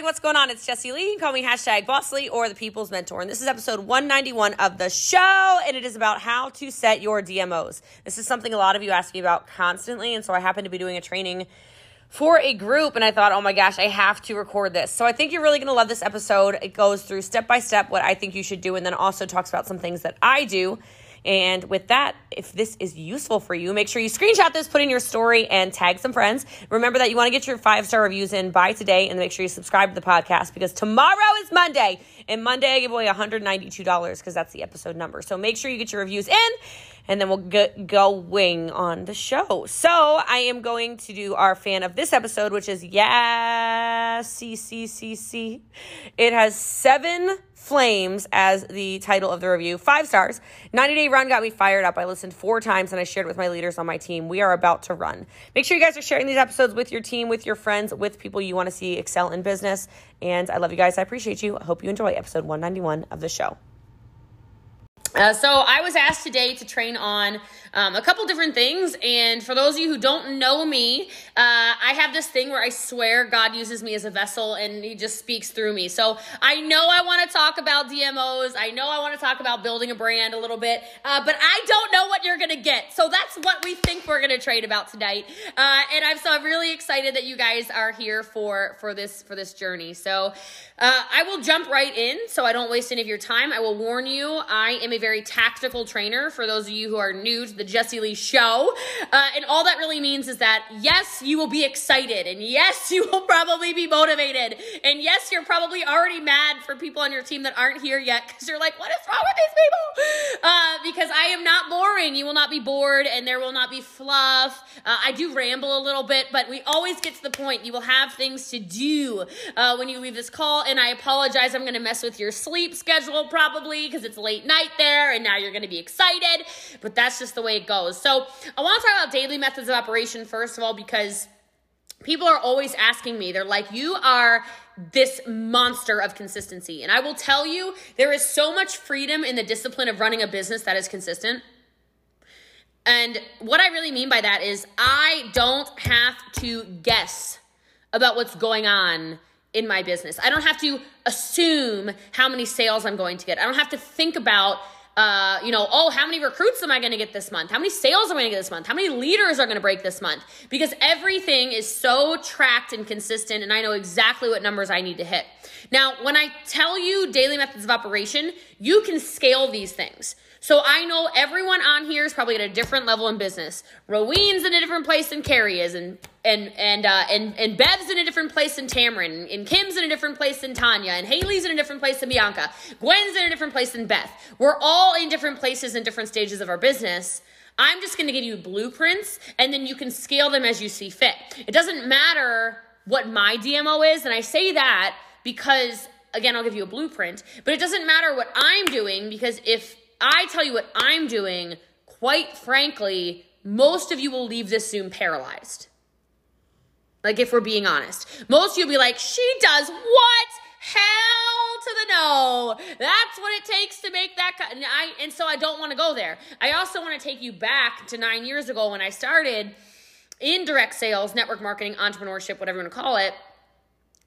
everybody, what's going on? It's Jessie Lee. Call me hashtag Bossly or the People's Mentor. And this is episode 191 of the show, and it is about how to set your DMOs. This is something a lot of you ask me about constantly, and so I happen to be doing a training for a group, and I thought, oh my gosh, I have to record this. So I think you're really gonna love this episode. It goes through step by step what I think you should do, and then also talks about some things that I do and with that, if this is useful for you, make sure you screenshot this, put in your story, and tag some friends. Remember that you want to get your five star reviews in by today, and make sure you subscribe to the podcast because tomorrow is Monday. And Monday, I give away $192 because that's the episode number. So make sure you get your reviews in, and then we'll get going on the show. So I am going to do our fan of this episode, which is Yeah, CCCC. It has seven Flames as the title of the review. Five stars. 90 Day Run got me fired up. I listened four times and I shared it with my leaders on my team. We are about to run. Make sure you guys are sharing these episodes with your team, with your friends, with people you want to see excel in business. And I love you guys. I appreciate you. I hope you enjoy episode 191 of the show. Uh, so I was asked today to train on um, a couple different things, and for those of you who don't know me, uh, I have this thing where I swear God uses me as a vessel, and He just speaks through me. So I know I want to talk about DMOs. I know I want to talk about building a brand a little bit, uh, but I don't know you're gonna get. So that's what we think we're gonna trade about tonight, uh, and I'm so I'm really excited that you guys are here for for this for this journey. So uh, I will jump right in, so I don't waste any of your time. I will warn you, I am a very tactical trainer for those of you who are new to the Jessie Lee show. Uh, and all that really means is that, yes, you will be excited. And yes, you will probably be motivated. And yes, you're probably already mad for people on your team that aren't here yet because you're like, what is wrong with these people? Uh, because I am not boring. You will not be bored and there will not be fluff. Uh, I do ramble a little bit, but we always get to the point. You will have things to do uh, when you leave this call. And I apologize. I'm going to mess with your sleep schedule probably because it's late night there and now you're going to be excited, but that's just the way it goes. So, I want to talk about daily methods of operation first of all because people are always asking me, they're like, you are this monster of consistency. And I will tell you, there is so much freedom in the discipline of running a business that is consistent. And what I really mean by that is, I don't have to guess about what's going on in my business. I don't have to assume how many sales I'm going to get. I don't have to think about uh, you know, oh, how many recruits am I going to get this month? How many sales am I going to get this month? How many leaders are going to break this month? Because everything is so tracked and consistent, and I know exactly what numbers I need to hit. Now, when I tell you daily methods of operation, you can scale these things. So I know everyone on here is probably at a different level in business. Roween's in a different place than Carrie is, and and and uh, and and Bev's in a different place than Tamron, and Kim's in a different place than Tanya, and Haley's in a different place than Bianca. Gwen's in a different place than Beth. We're all in different places in different stages of our business. I'm just going to give you blueprints, and then you can scale them as you see fit. It doesn't matter what my DMO is, and I say that because again, I'll give you a blueprint, but it doesn't matter what I'm doing because if I tell you what I'm doing, quite frankly, most of you will leave this Zoom paralyzed. Like, if we're being honest, most of you will be like, she does what? Hell to the no. That's what it takes to make that. cut. and, I, and so I don't want to go there. I also want to take you back to nine years ago when I started in direct sales, network marketing, entrepreneurship, whatever you want to call it,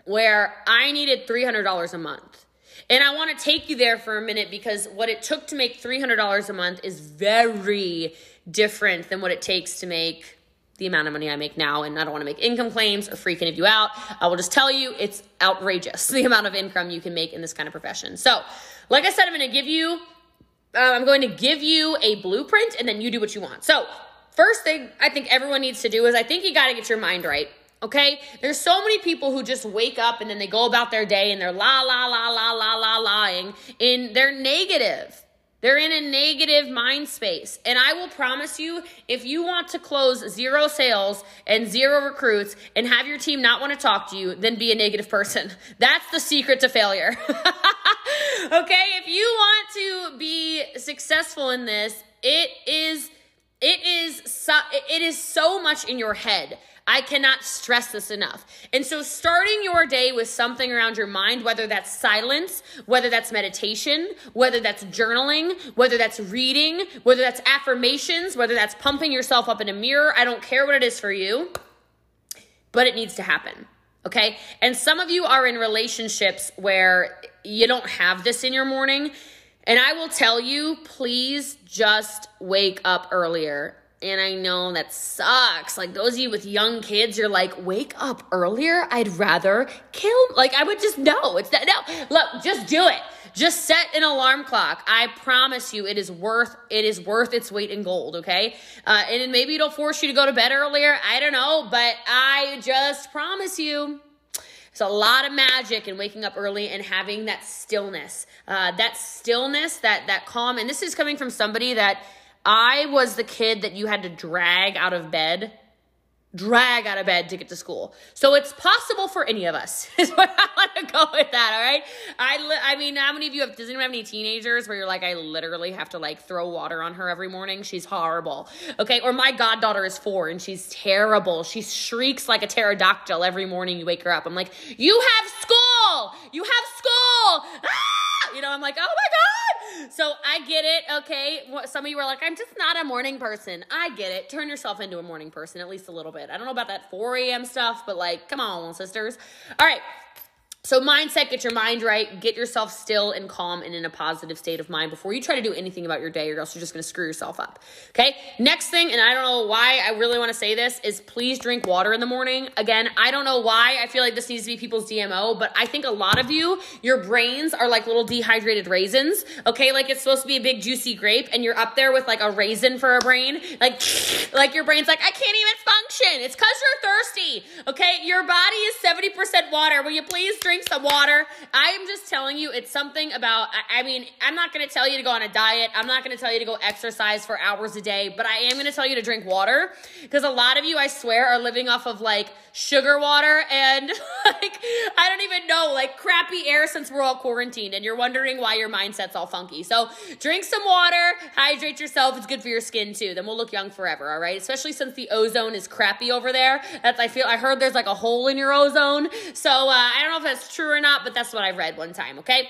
where I needed $300 a month. And I want to take you there for a minute because what it took to make $300 a month is very different than what it takes to make the amount of money I make now. And I don't want to make income claims or freak any of you out. I will just tell you it's outrageous the amount of income you can make in this kind of profession. So, like I said, I'm going to give you. Uh, I'm going to give you a blueprint and then you do what you want. So, first thing I think everyone needs to do is I think you got to get your mind right. Okay? There's so many people who just wake up and then they go about their day and they're la la la la la la lying in they're negative. They're in a negative mind space. And I will promise you, if you want to close zero sales and zero recruits and have your team not want to talk to you, then be a negative person. That's the secret to failure. okay? If you want to be successful in this, it is it is so, it is so much in your head. I cannot stress this enough. And so, starting your day with something around your mind, whether that's silence, whether that's meditation, whether that's journaling, whether that's reading, whether that's affirmations, whether that's pumping yourself up in a mirror, I don't care what it is for you, but it needs to happen. Okay. And some of you are in relationships where you don't have this in your morning. And I will tell you, please just wake up earlier. And I know that sucks. Like those of you with young kids, you're like, wake up earlier. I'd rather kill. Like I would just know. It's that no. Look, just do it. Just set an alarm clock. I promise you, it is worth it is worth its weight in gold. Okay, uh, and maybe it'll force you to go to bed earlier. I don't know, but I just promise you. It's a lot of magic in waking up early and having that stillness, uh, that stillness, that that calm. And this is coming from somebody that I was the kid that you had to drag out of bed drag out of bed to get to school. So it's possible for any of us. Is what I want to go with that. All right. I li- I mean, how many of you have? Does anyone have any teenagers where you're like, I literally have to like throw water on her every morning? She's horrible. Okay. Or my goddaughter is four and she's terrible. She shrieks like a pterodactyl every morning. You wake her up. I'm like, you have school. You have school. Ah! You know, I'm like, oh my god so I get it, okay? Some of you are like, I'm just not a morning person. I get it. Turn yourself into a morning person, at least a little bit. I don't know about that 4 a.m. stuff, but like, come on, sisters. All right. So, mindset, get your mind right, get yourself still and calm and in a positive state of mind before you try to do anything about your day, or else you're just gonna screw yourself up. Okay, next thing, and I don't know why I really wanna say this, is please drink water in the morning. Again, I don't know why I feel like this needs to be people's DMO, but I think a lot of you, your brains are like little dehydrated raisins. Okay, like it's supposed to be a big juicy grape, and you're up there with like a raisin for a brain. Like, like your brain's like, I can't even function. It's because you're thirsty. Okay, your body is 70% water. Will you please drink? Drink some water. I am just telling you, it's something about, I, I mean, I'm not going to tell you to go on a diet. I'm not going to tell you to go exercise for hours a day, but I am going to tell you to drink water because a lot of you, I swear, are living off of like sugar water and like, I don't even know, like crappy air since we're all quarantined and you're wondering why your mindset's all funky. So drink some water, hydrate yourself. It's good for your skin too. Then we'll look young forever, all right? Especially since the ozone is crappy over there. That's, I feel, I heard there's like a hole in your ozone. So uh, I don't know if that's true or not, but that's what I read one time, okay?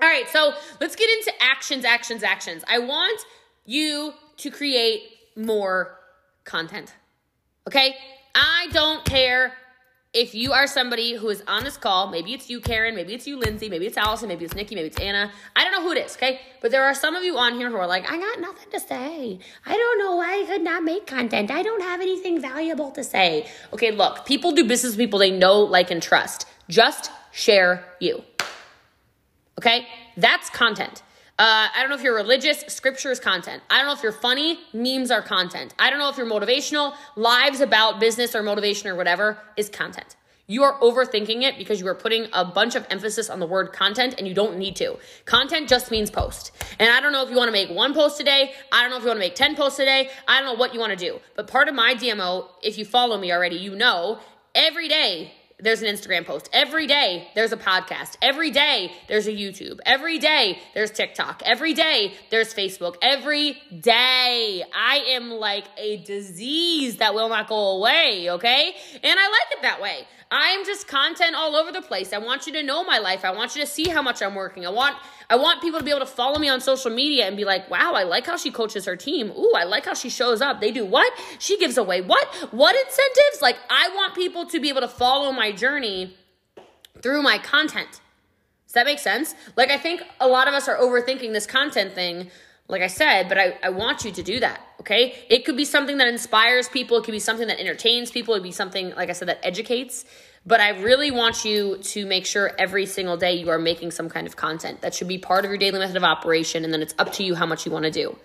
All right, so let's get into actions, actions, actions. I want you to create more content, okay? I don't care if you are somebody who is on this call, maybe it's you, Karen, maybe it's you, Lindsay, maybe it's Allison, maybe it's Nikki, maybe it's Anna. I don't know who it is, okay? But there are some of you on here who are like, I got nothing to say. I don't know why I could not make content. I don't have anything valuable to say. Okay, look, people do business with people they know, like, and trust. Just share you. Okay? That's content. Uh, I don't know if you're religious, scripture is content. I don't know if you're funny, memes are content. I don't know if you're motivational, lives about business or motivation or whatever is content. You are overthinking it because you are putting a bunch of emphasis on the word content and you don't need to. Content just means post. And I don't know if you want to make one post a day. I don't know if you want to make 10 posts a day. I don't know what you want to do. But part of my DMO, if you follow me already, you know every day there's an Instagram post. Every day there's a podcast. Every day there's a YouTube. Every day there's TikTok. Every day there's Facebook. Every day I am like a disease that will not go away, okay? And I like it that way. I'm just content all over the place. I want you to know my life. I want you to see how much I'm working. I want I want people to be able to follow me on social media and be like, "Wow, I like how she coaches her team. Ooh, I like how she shows up. They do what? She gives away what? What incentives?" Like I want people to be able to follow my journey through my content. Does that make sense? Like I think a lot of us are overthinking this content thing like I said, but I, I want you to do that, okay? It could be something that inspires people, it could be something that entertains people, it could be something, like I said, that educates. But I really want you to make sure every single day you are making some kind of content. That should be part of your daily method of operation, and then it's up to you how much you want to do.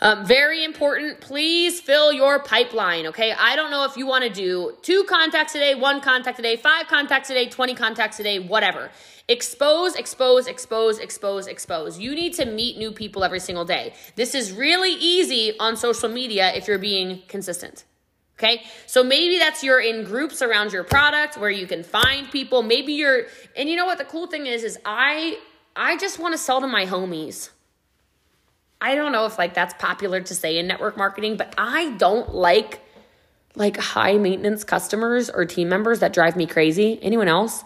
Um, very important, please fill your pipeline, okay? I don't know if you want to do two contacts a day, one contact a day, five contacts a day, 20 contacts a day, whatever. Expose, expose, expose, expose, expose. You need to meet new people every single day. This is really easy on social media if you're being consistent. Okay. So maybe that's you're in groups around your product where you can find people. Maybe you're, and you know what the cool thing is, is I, I just want to sell to my homies. I don't know if like that's popular to say in network marketing, but I don't like like high maintenance customers or team members that drive me crazy. Anyone else?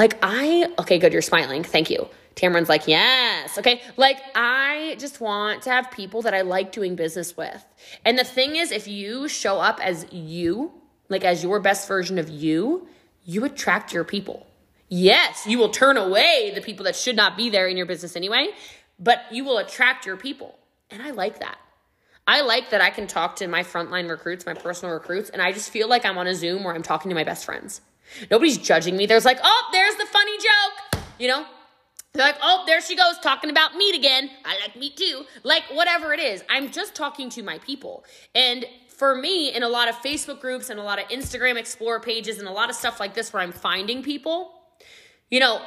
Like I, okay, good. You're smiling. Thank you. Tamron's like, yes. Okay. Like, I just want to have people that I like doing business with. And the thing is, if you show up as you, like as your best version of you, you attract your people. Yes, you will turn away the people that should not be there in your business anyway, but you will attract your people. And I like that. I like that I can talk to my frontline recruits, my personal recruits, and I just feel like I'm on a Zoom where I'm talking to my best friends. Nobody's judging me. There's like, oh, there's the funny joke, you know? They're like, oh, there she goes talking about meat again. I like meat too. Like, whatever it is, I'm just talking to my people. And for me, in a lot of Facebook groups and a lot of Instagram Explore pages and a lot of stuff like this where I'm finding people, you know,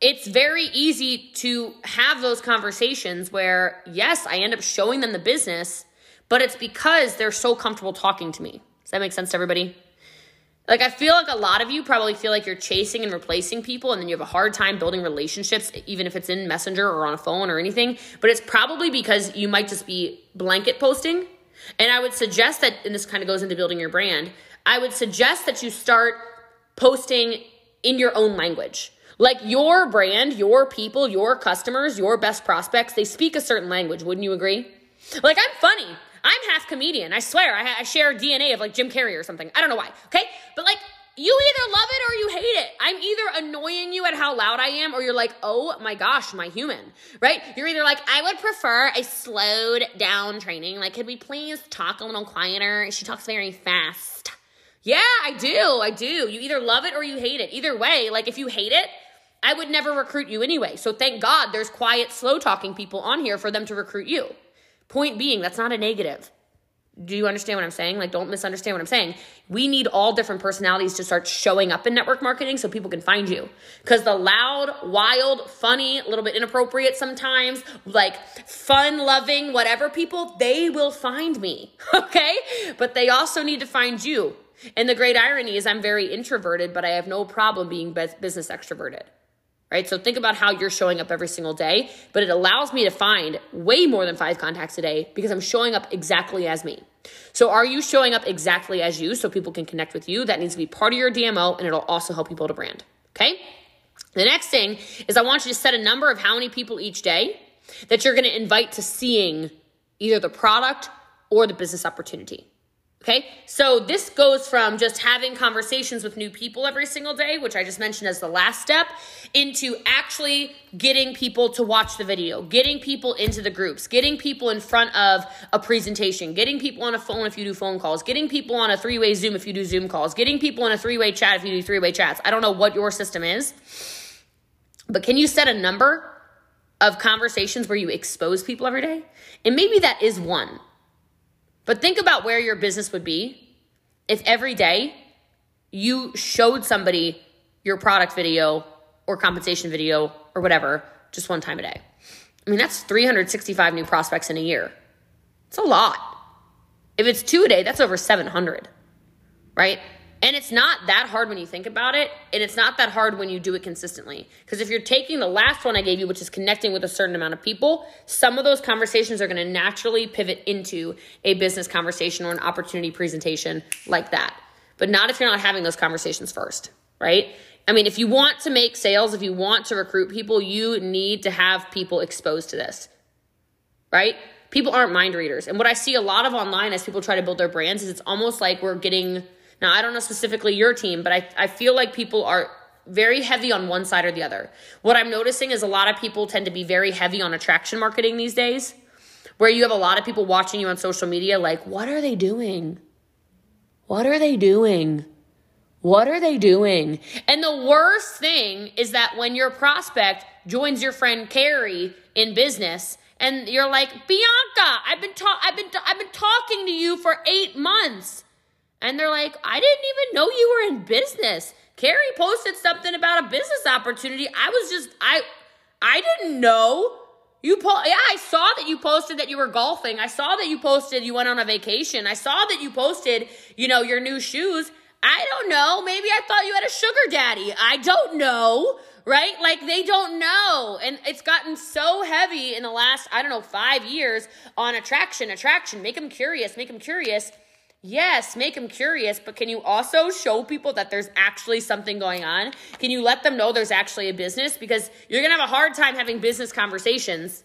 it's very easy to have those conversations where, yes, I end up showing them the business, but it's because they're so comfortable talking to me. Does that make sense to everybody? Like, I feel like a lot of you probably feel like you're chasing and replacing people, and then you have a hard time building relationships, even if it's in Messenger or on a phone or anything. But it's probably because you might just be blanket posting. And I would suggest that, and this kind of goes into building your brand, I would suggest that you start posting in your own language. Like your brand, your people, your customers, your best prospects, they speak a certain language. Wouldn't you agree? Like, I'm funny. Comedian. I swear. I, I share DNA of like Jim Carrey or something. I don't know why. Okay. But like, you either love it or you hate it. I'm either annoying you at how loud I am or you're like, oh my gosh, my human, right? You're either like, I would prefer a slowed down training. Like, could we please talk a little quieter? She talks very fast. Yeah, I do. I do. You either love it or you hate it. Either way, like if you hate it, I would never recruit you anyway. So thank God there's quiet, slow talking people on here for them to recruit you. Point being, that's not a negative. Do you understand what I'm saying? Like, don't misunderstand what I'm saying. We need all different personalities to start showing up in network marketing so people can find you. Because the loud, wild, funny, a little bit inappropriate sometimes, like fun loving, whatever people, they will find me. Okay? But they also need to find you. And the great irony is, I'm very introverted, but I have no problem being business extroverted right? So think about how you're showing up every single day, but it allows me to find way more than five contacts a day because I'm showing up exactly as me. So are you showing up exactly as you so people can connect with you? That needs to be part of your DMO and it'll also help you build a brand. Okay? The next thing is I want you to set a number of how many people each day that you're going to invite to seeing either the product or the business opportunity. Okay, so this goes from just having conversations with new people every single day, which I just mentioned as the last step, into actually getting people to watch the video, getting people into the groups, getting people in front of a presentation, getting people on a phone if you do phone calls, getting people on a three way Zoom if you do Zoom calls, getting people in a three way chat if you do three way chats. I don't know what your system is, but can you set a number of conversations where you expose people every day? And maybe that is one but think about where your business would be if every day you showed somebody your product video or compensation video or whatever just one time a day. I mean, that's 365 new prospects in a year. It's a lot. If it's two a day, that's over 700, right? And it's not that hard when you think about it, and it's not that hard when you do it consistently. Because if you're taking the last one I gave you, which is connecting with a certain amount of people, some of those conversations are going to naturally pivot into a business conversation or an opportunity presentation like that. But not if you're not having those conversations first, right? I mean, if you want to make sales, if you want to recruit people, you need to have people exposed to this, right? People aren't mind readers. And what I see a lot of online as people try to build their brands is it's almost like we're getting now, I don't know specifically your team, but I, I feel like people are very heavy on one side or the other. What I'm noticing is a lot of people tend to be very heavy on attraction marketing these days, where you have a lot of people watching you on social media like, what are they doing? What are they doing? What are they doing? And the worst thing is that when your prospect joins your friend Carrie in business and you're like, "Bianca, I've been ta- I've been I've been talking to you for 8 months." And they're like, I didn't even know you were in business. Carrie posted something about a business opportunity. I was just, I, I didn't know. You po- yeah, I saw that you posted that you were golfing. I saw that you posted you went on a vacation. I saw that you posted, you know, your new shoes. I don't know. Maybe I thought you had a sugar daddy. I don't know. Right? Like they don't know. And it's gotten so heavy in the last, I don't know, five years on attraction, attraction. Make them curious, make them curious. Yes, make them curious, but can you also show people that there's actually something going on? Can you let them know there's actually a business? Because you're gonna have a hard time having business conversations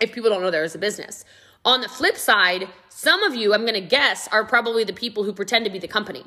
if people don't know there is a business. On the flip side, some of you, I'm gonna guess, are probably the people who pretend to be the company.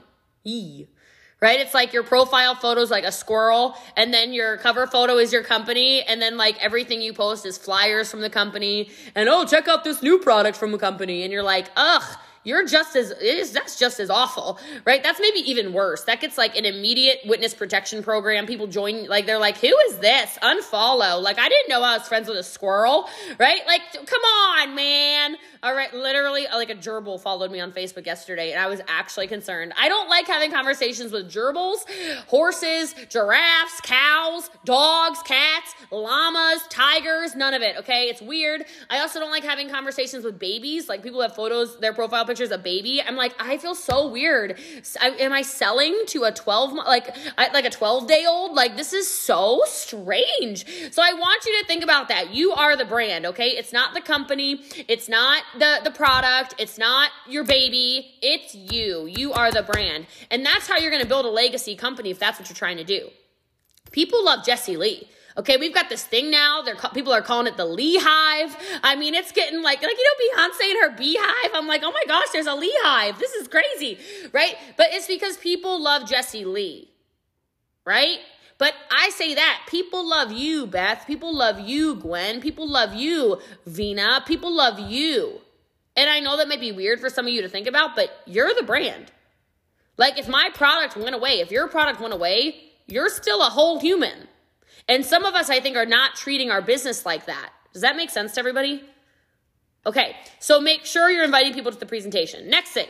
Right? It's like your profile photo is like a squirrel, and then your cover photo is your company, and then like everything you post is flyers from the company, and oh, check out this new product from the company, and you're like, ugh you're just as is that's just as awful right that's maybe even worse that gets like an immediate witness protection program people join like they're like who is this unfollow like i didn't know i was friends with a squirrel right like come on man all right, literally, uh, like a gerbil followed me on Facebook yesterday, and I was actually concerned. I don't like having conversations with gerbils, horses, giraffes, cows, dogs, cats, llamas, tigers, none of it, okay? It's weird. I also don't like having conversations with babies. Like people have photos, their profile pictures a baby. I'm like, I feel so weird. am I selling to a 12 like like a 12 day old? Like this is so strange. So I want you to think about that. You are the brand, okay? It's not the company. It's not the the product, it's not your baby, it's you. You are the brand. And that's how you're going to build a legacy company if that's what you're trying to do. People love Jessie Lee. Okay, we've got this thing now. They're people are calling it the Lee Hive. I mean, it's getting like like you know Beyonce and her Beyhive. I'm like, oh my gosh, there's a Lee Hive. This is crazy, right? But it's because people love Jessie Lee, right? But I say that people love you, Beth. People love you, Gwen. People love you, Vina. People love you. And I know that might be weird for some of you to think about, but you're the brand. Like if my product went away, if your product went away, you're still a whole human. And some of us, I think, are not treating our business like that. Does that make sense to everybody? Okay, so make sure you're inviting people to the presentation. Next thing,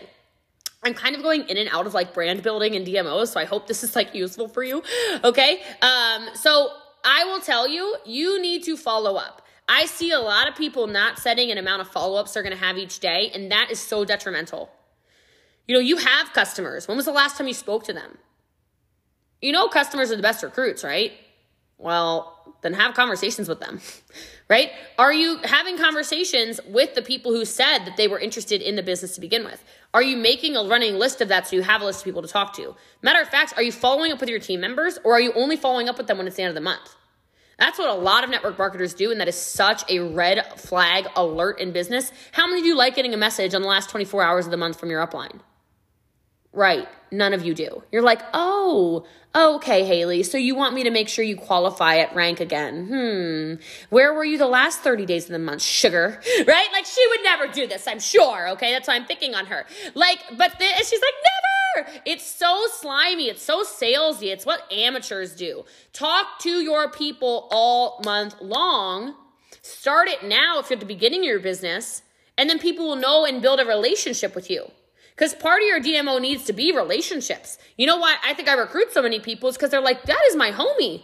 I'm kind of going in and out of like brand building and DMOs, so I hope this is like useful for you. Okay. Um, so I will tell you, you need to follow up. I see a lot of people not setting an amount of follow ups they're to have each day, and that is so detrimental. You know, you have customers. When was the last time you spoke to them? You know, customers are the best recruits, right? Well, then have conversations with them, right? Are you having conversations with the people who said that they were interested in the business to begin with? Are you making a running list of that so you have a list of people to talk to? Matter of fact, are you following up with your team members or are you only following up with them when it's the end of the month? That's what a lot of network marketers do, and that is such a red flag alert in business. How many of you like getting a message on the last 24 hours of the month from your upline? Right. None of you do. You're like, oh, okay, Haley. So you want me to make sure you qualify at rank again? Hmm. Where were you the last 30 days of the month? Sugar. Right? Like she would never do this, I'm sure. Okay. That's why I'm picking on her. Like, but the, she's like, never. It's so slimy. It's so salesy. It's what amateurs do. Talk to your people all month long. Start it now if you're at the beginning of your business, and then people will know and build a relationship with you. Because part of your DMO needs to be relationships. You know why I think I recruit so many people is because they're like, that is my homie.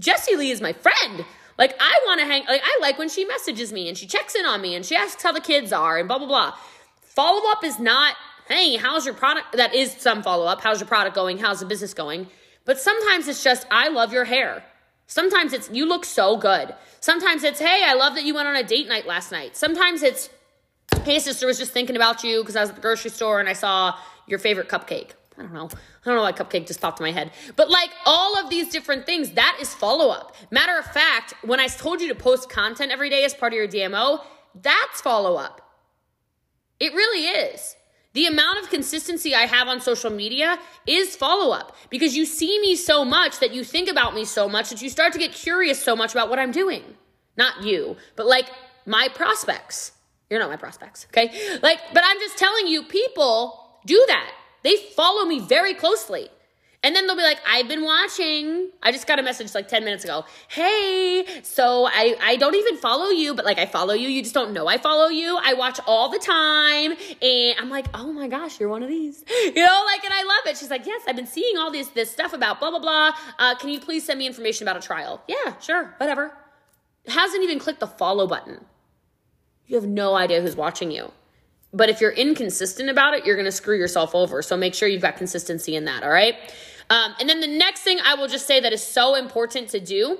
Jessie Lee is my friend. Like I want to hang like I like when she messages me and she checks in on me and she asks how the kids are and blah blah blah. Follow up is not, hey, how's your product? That is some follow up. How's your product going? How's the business going? But sometimes it's just, I love your hair. Sometimes it's, you look so good. Sometimes it's, hey, I love that you went on a date night last night. Sometimes it's, hey, sister was just thinking about you because I was at the grocery store and I saw your favorite cupcake. I don't know. I don't know why cupcake just popped in my head. But like all of these different things, that is follow up. Matter of fact, when I told you to post content every day as part of your DMO, that's follow up. It really is. The amount of consistency I have on social media is follow up because you see me so much that you think about me so much that you start to get curious so much about what I'm doing. Not you, but like my prospects. You're not my prospects, okay? Like, but I'm just telling you, people do that. They follow me very closely. And then they'll be like, I've been watching. I just got a message like 10 minutes ago. Hey, so I, I don't even follow you, but like I follow you. You just don't know I follow you. I watch all the time. And I'm like, oh my gosh, you're one of these. You know, like, and I love it. She's like, yes, I've been seeing all this, this stuff about blah, blah, blah. Uh, can you please send me information about a trial? Yeah, sure, whatever. Hasn't even clicked the follow button you have no idea who's watching you. But if you're inconsistent about it, you're going to screw yourself over. So make sure you've got consistency in that, all right? Um, and then the next thing I will just say that is so important to do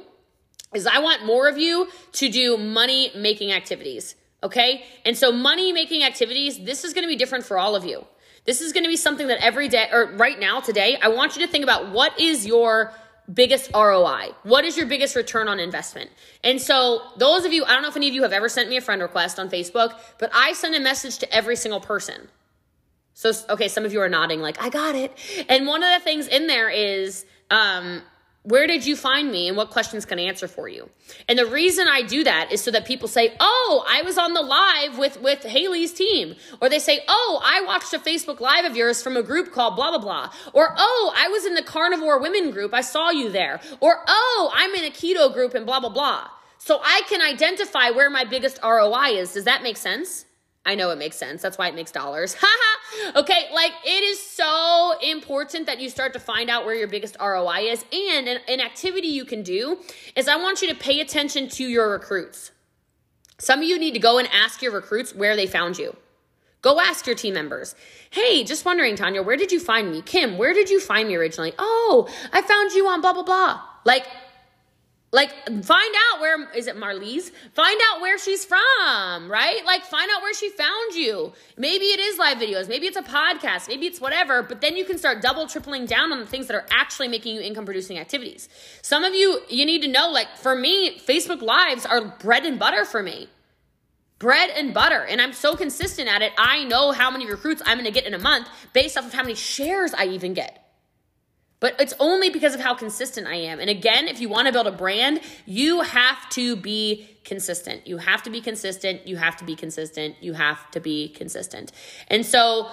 is I want more of you to do money making activities, okay? And so money making activities, this is going to be different for all of you. This is going to be something that every day or right now today, I want you to think about what is your biggest ROI? What is your biggest return on investment? And so, those of you, I don't know if any of you have ever sent me a friend request on Facebook, but I send a message to every single person. So, okay, some of you are nodding like, I got it. And one of the things in there is, um, where did you find me and what questions can I answer for you? And the reason I do that is so that people say, "Oh, I was on the live with with Haley's team." Or they say, "Oh, I watched a Facebook live of yours from a group called blah blah blah." Or, "Oh, I was in the carnivore women group. I saw you there." Or, "Oh, I'm in a keto group and blah blah blah." So I can identify where my biggest ROI is. Does that make sense? I know it makes sense. That's why it makes dollars. Haha. Okay, like it is so important that you start to find out where your biggest ROI is. And an, an, activity you can do is I want you to pay attention to your recruits. Some of you need to go and ask your recruits where they found you. Go ask your team members. Hey, just wondering, Tanya, where did you find me? Kim, where did you find me originally? Oh, I found you on blah, blah, blah. Like, like, find out where is it Marlies? Find out where she's from, right? Like, find out where she found you. Maybe it is live videos, maybe it's a podcast, maybe it's whatever, but then you can start double, tripling down on the things that are actually making you income producing activities. Some of you, you need to know, like, for me, Facebook Lives are bread and butter for me. Bread and butter. And I'm so consistent at it, I know how many recruits I'm gonna get in a month based off of how many shares I even get. But it's only because of how consistent I am. And again, if you want to build a brand, you have to be consistent. You have to be consistent. You have to be consistent. You have to be consistent. And so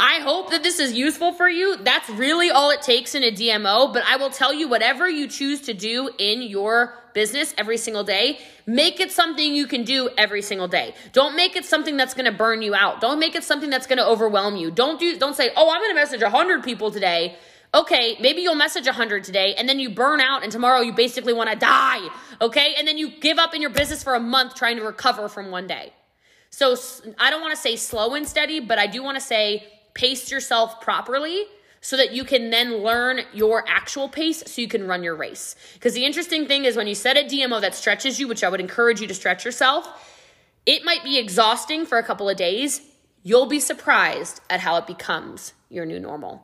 I hope that this is useful for you. That's really all it takes in a DMO. But I will tell you, whatever you choose to do in your business every single day, make it something you can do every single day. Don't make it something that's going to burn you out. Don't make it something that's going to overwhelm you. Don't do don't say, "Oh, I'm going to message 100 people today." Okay, maybe you'll message 100 today and then you burn out and tomorrow you basically want to die, okay? And then you give up in your business for a month trying to recover from one day. So I don't want to say slow and steady, but I do want to say pace yourself properly so that you can then learn your actual pace so you can run your race. Because the interesting thing is when you set a DMO that stretches you, which I would encourage you to stretch yourself, it might be exhausting for a couple of days. You'll be surprised at how it becomes your new normal.